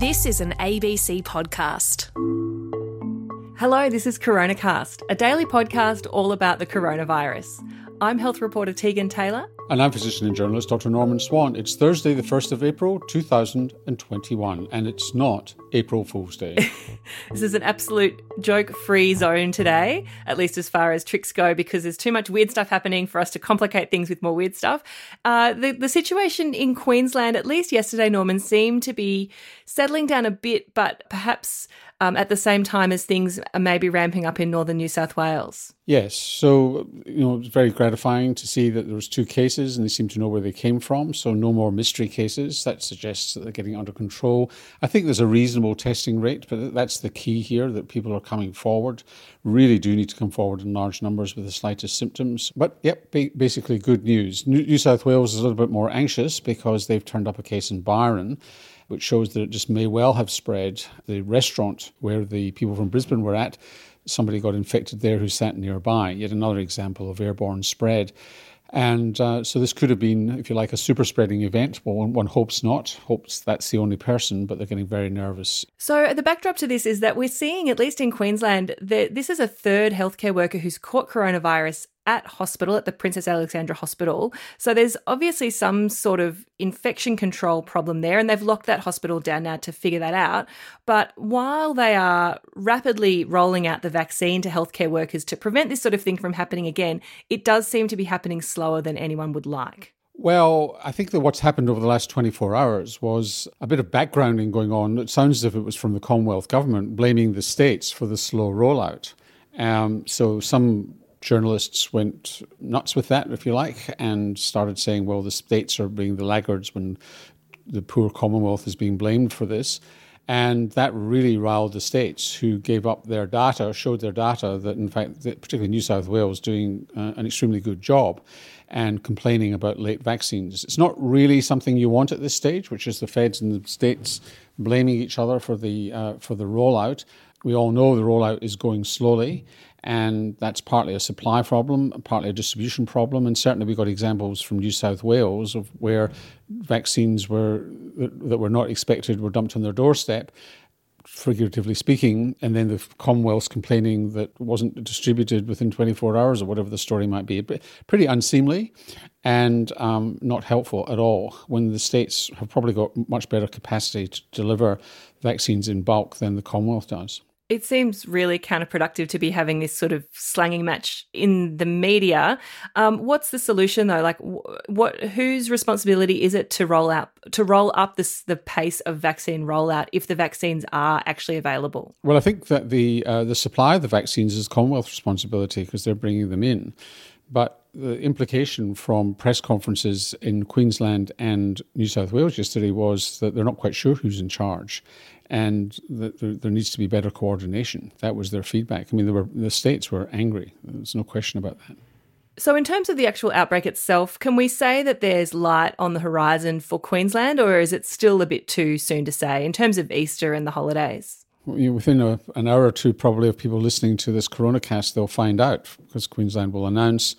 This is an ABC podcast. Hello, this is CoronaCast, a daily podcast all about the coronavirus. I'm health reporter Tegan Taylor. And I'm physician and journalist Dr. Norman Swan. It's Thursday, the 1st of April, 2021, and it's not April Fool's Day. this is an absolute joke free zone today, at least as far as tricks go, because there's too much weird stuff happening for us to complicate things with more weird stuff. Uh, the, the situation in Queensland, at least yesterday, Norman, seemed to be settling down a bit, but perhaps um, at the same time as things are maybe ramping up in northern New South Wales. Yes, so you know it's very gratifying to see that there was two cases and they seem to know where they came from. So no more mystery cases. That suggests that they're getting under control. I think there's a reasonable testing rate, but that's the key here that people are coming forward. Really do need to come forward in large numbers with the slightest symptoms. But yep, basically good news. New South Wales is a little bit more anxious because they've turned up a case in Byron which shows that it just may well have spread. The restaurant where the people from Brisbane were at, somebody got infected there who sat nearby. Yet another example of airborne spread. And uh, so this could have been, if you like, a super spreading event. Well, one, one, hopes not, hopes that's the only person, but they're getting very nervous. So the backdrop to this is that we're seeing, at least in Queensland, that this is a third healthcare worker who's caught coronavirus at hospital, at the Princess Alexandra Hospital. So there's obviously some sort of infection control problem there, and they've locked that hospital down now to figure that out. But while they are rapidly rolling out the vaccine to healthcare workers to prevent this sort of thing from happening again, it does seem to be happening slower than anyone would like. Well, I think that what's happened over the last 24 hours was a bit of backgrounding going on. It sounds as if it was from the Commonwealth government blaming the states for the slow rollout. Um, so some journalists went nuts with that, if you like, and started saying, well, the states are being the laggards when the poor Commonwealth is being blamed for this. And that really riled the states who gave up their data, showed their data that, in fact, that particularly New South Wales doing uh, an extremely good job and complaining about late vaccines. It's not really something you want at this stage, which is the feds and the states blaming each other for the, uh, for the rollout. We all know the rollout is going slowly and that's partly a supply problem, partly a distribution problem, and certainly we got examples from New South Wales of where vaccines were that were not expected were dumped on their doorstep, figuratively speaking, and then the Commonwealth's complaining that wasn't distributed within 24 hours or whatever the story might be. Pretty unseemly and um, not helpful at all when the states have probably got much better capacity to deliver vaccines in bulk than the Commonwealth does it seems really counterproductive to be having this sort of slanging match in the media. Um, what's the solution though? Like, what whose responsibility is it to roll out to roll up this the pace of vaccine rollout if the vaccines are actually available? Well, I think that the uh, the supply of the vaccines is Commonwealth responsibility because they're bringing them in, but the implication from press conferences in Queensland and New South Wales yesterday was that they're not quite sure who's in charge and there, needs to be better coordination. That was their feedback. I mean, were, the states were angry. There's no question about that. So, in terms of the actual outbreak itself, can we say that there's light on the horizon for Queensland, or is it still a bit too soon to say in terms of Easter and the holidays? Within a, an hour or two, probably, of people listening to this Coronacast, they'll find out because Queensland will announce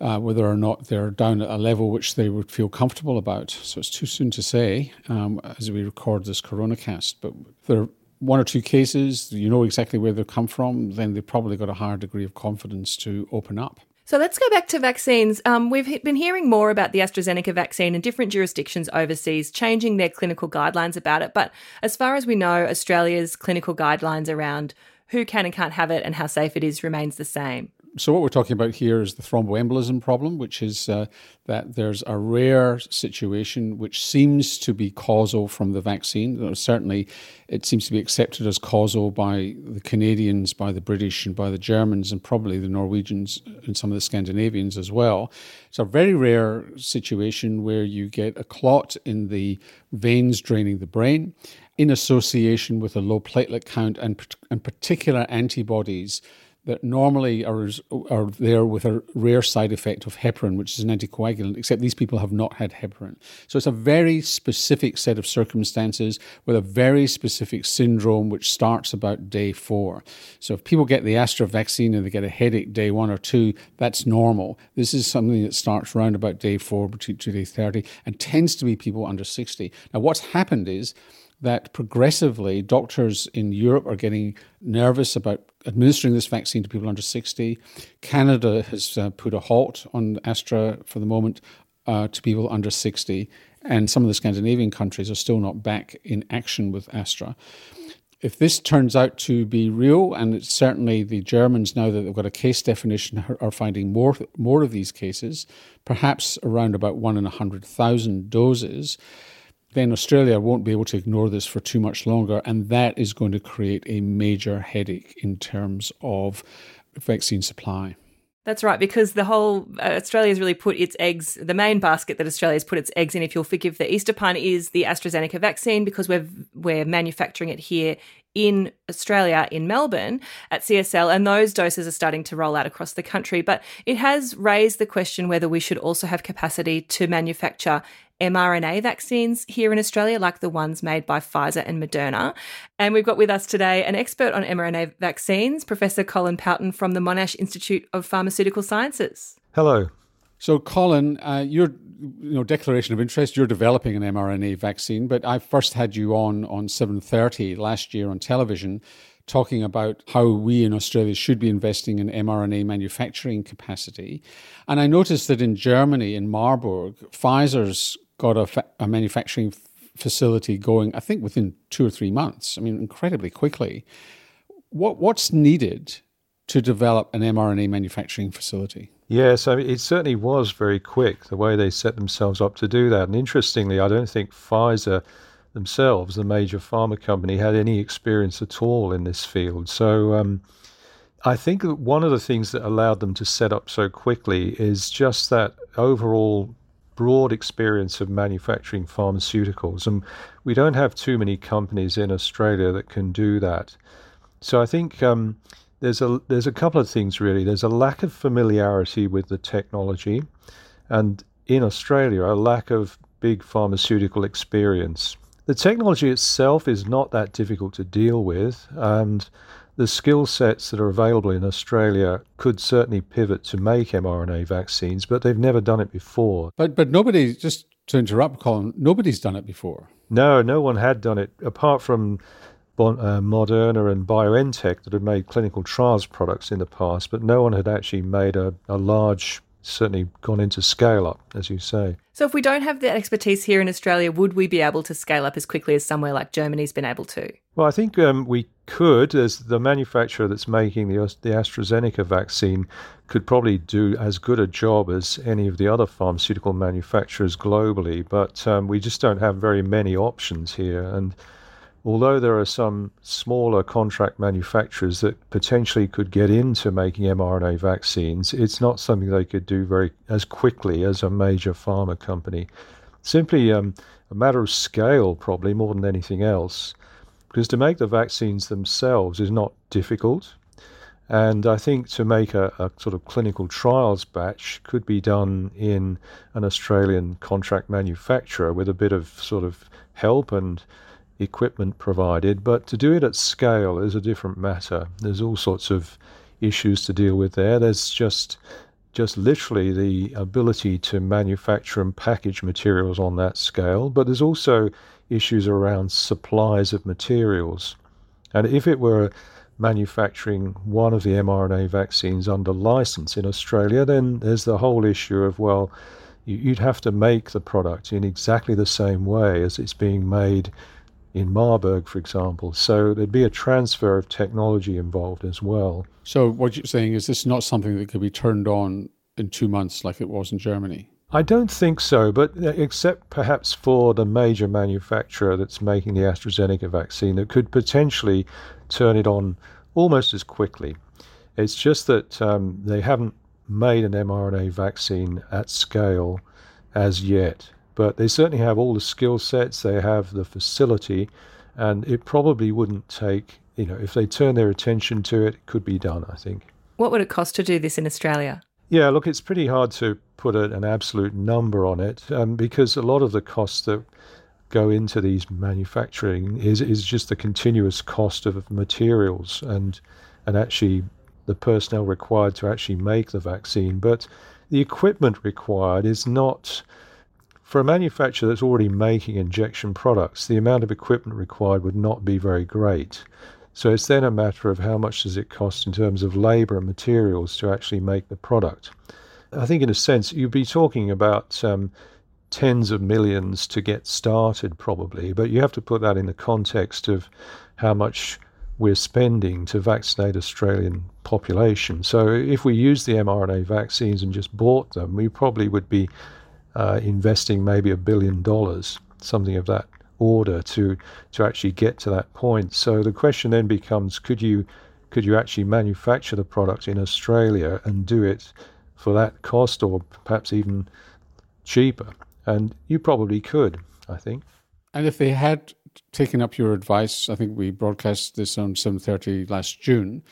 uh, whether or not they're down at a level which they would feel comfortable about. So it's too soon to say um, as we record this Coronacast. But there are one or two cases, you know exactly where they've come from, then they've probably got a higher degree of confidence to open up. So let's go back to vaccines. Um, we've been hearing more about the AstraZeneca vaccine in different jurisdictions overseas changing their clinical guidelines about it. But as far as we know, Australia's clinical guidelines around who can and can't have it and how safe it is remains the same so what we're talking about here is the thromboembolism problem, which is uh, that there's a rare situation which seems to be causal from the vaccine. Certainly, it seems to be accepted as causal by the Canadians, by the British, and by the Germans, and probably the Norwegians and some of the Scandinavians as well. It's a very rare situation where you get a clot in the veins draining the brain in association with a low platelet count and, and particular antibodies that normally are, are there with a rare side effect of heparin, which is an anticoagulant, except these people have not had heparin. So it's a very specific set of circumstances with a very specific syndrome which starts about day four. So if people get the Astra vaccine and they get a headache day one or two, that's normal. This is something that starts around about day four between to day 30 and tends to be people under 60. Now, what's happened is that progressively doctors in Europe are getting nervous about administering this vaccine to people under 60. Canada has uh, put a halt on Astra for the moment uh, to people under 60, and some of the Scandinavian countries are still not back in action with Astra. If this turns out to be real, and it's certainly the Germans now that they've got a case definition are finding more more of these cases, perhaps around about one in a hundred thousand doses then Australia won't be able to ignore this for too much longer, and that is going to create a major headache in terms of vaccine supply. That's right, because the whole uh, Australia's really put its eggs, the main basket that Australia's put its eggs in, if you'll forgive the Easter pun, is the AstraZeneca vaccine because we're we're manufacturing it here in Australia, in Melbourne, at CSL, and those doses are starting to roll out across the country. But it has raised the question whether we should also have capacity to manufacture mRNA vaccines here in Australia, like the ones made by Pfizer and Moderna. And we've got with us today an expert on mRNA vaccines, Professor Colin Pouton from the Monash Institute of Pharmaceutical Sciences. Hello. So, Colin, uh, your you know declaration of interest, you're developing an mRNA vaccine, but I first had you on on 7:30 last year on television talking about how we in Australia should be investing in mRNA manufacturing capacity. And I noticed that in Germany, in Marburg, Pfizer's got a, fa- a manufacturing facility going, I think, within two or three months. I mean, incredibly quickly. What, what's needed to develop an mRNA manufacturing facility? I mean, it certainly was very quick the way they set themselves up to do that. And interestingly, I don't think Pfizer themselves, the major pharma company, had any experience at all in this field. So um, I think one of the things that allowed them to set up so quickly is just that overall broad experience of manufacturing pharmaceuticals. And we don't have too many companies in Australia that can do that. So I think um, there's a there's a couple of things really. There's a lack of familiarity with the technology, and in Australia, a lack of big pharmaceutical experience. The technology itself is not that difficult to deal with, and the skill sets that are available in Australia could certainly pivot to make mRNA vaccines, but they've never done it before. But but nobody just to interrupt, Colin, nobody's done it before. No, no one had done it apart from uh, Moderna and BioNTech that had made clinical trials products in the past, but no one had actually made a, a large certainly gone into scale up, as you say. So, if we don't have that expertise here in Australia, would we be able to scale up as quickly as somewhere like Germany's been able to? Well, I think um, we could, as the manufacturer that's making the, the AstraZeneca vaccine could probably do as good a job as any of the other pharmaceutical manufacturers globally, but um, we just don't have very many options here. And although there are some smaller contract manufacturers that potentially could get into making mRNA vaccines, it's not something they could do very as quickly as a major pharma company. Simply um, a matter of scale, probably more than anything else, because to make the vaccines themselves is not difficult. And I think to make a, a, sort of clinical trials batch could be done in an Australian contract manufacturer with a bit of sort of help and equipment provided, but to do it at scale is a different matter. There's all sorts of issues to deal with there. There's just just literally the ability to manufacture and package materials on that scale, but there's also issues around supplies of materials. And if it were manufacturing one of the mRNA vaccines under license in Australia, then there's the whole issue of, well, you'd have to make the product in exactly the same way as it's being made in Marburg, for example. So there'd be a transfer of technology involved as well. So what you're saying is this is not something that could be turned on in two months like it was in Germany? I don't think so, but uh, except perhaps for the major manufacturer that's making the AstraZeneca vaccine that could potentially turn it on almost as quickly. It's just that um, they haven't made an mRNA vaccine at scale as yet but they certainly have all the skill sets, they have the facility, and it probably wouldn't take, you know, if they turn their attention to it, it could be done, I think. What would it cost to do this in Australia? Yeah, look, it's pretty hard to put a, an absolute number on it um, because a lot of the costs that go into these manufacturing is, is just the continuous cost of materials and and actually the personnel required to actually make the vaccine. But the equipment required is not for a manufacturer that's already making injection products, the amount of equipment required would not be very great. So it's then a matter of how much does it cost in terms of labor and materials to actually make the product. I think, in a sense, you'd be talking about um, tens of millions to get started, probably, but you have to put that in the context of how much we're spending to vaccinate Australian population. So if we use the mRNA vaccines and just bought them, we probably would be uh, investing maybe a billion dollars, something of that order, to to actually get to that point. So the question then becomes: Could you could you actually manufacture the product in Australia and do it for that cost, or perhaps even cheaper? And you probably could, I think. And if they had taken up your advice, I think we broadcast this on seven thirty last June.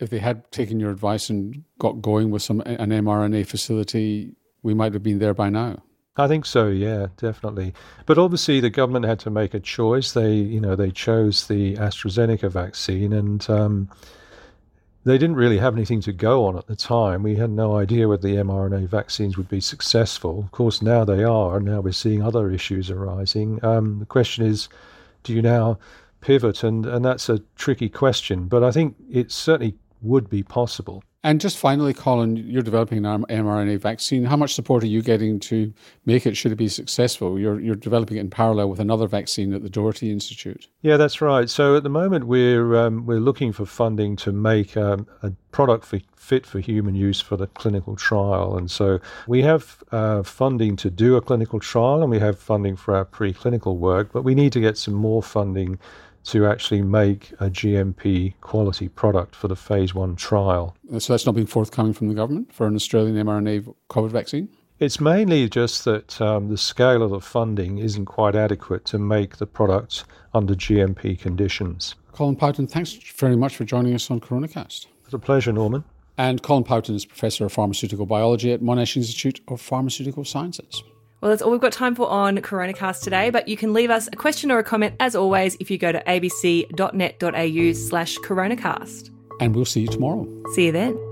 If they had taken your advice and got going with some an mRNA facility, we might have been there by now. I think so, yeah, definitely. But obviously, the government had to make a choice. They, you know, they chose the AstraZeneca vaccine, and um, they didn't really have anything to go on at the time. We had no idea whether the mRNA vaccines would be successful. Of course, now they are, and now we're seeing other issues arising. Um, the question is, do you now pivot? And and that's a tricky question. But I think it certainly would be possible. And just finally, Colin, you're developing an mRNA vaccine. How much support are you getting to make it, should it be successful? You're, you're developing it in parallel with another vaccine at the Doherty Institute. Yeah, that's right. So at the moment, we're, um, we're looking for funding to make um, a product for, fit for human use for the clinical trial. And so we have uh, funding to do a clinical trial and we have funding for our preclinical work, but we need to get some more funding to actually make a GMP quality product for the phase one trial. So that's not been forthcoming from the government for an Australian mRNA COVID vaccine? It's mainly just that um, the scale of the funding isn't quite adequate to make the product under GMP conditions. Colin Pouton, thanks very much for joining us on CoronaCast. It's a pleasure, Norman. And Colin Pouton is Professor of Pharmaceutical Biology at Monash Institute of Pharmaceutical Sciences. Well, that's all we've got time for on CoronaCast today, but you can leave us a question or a comment as always if you go to abc.net.au slash CoronaCast. And we'll see you tomorrow. See you then.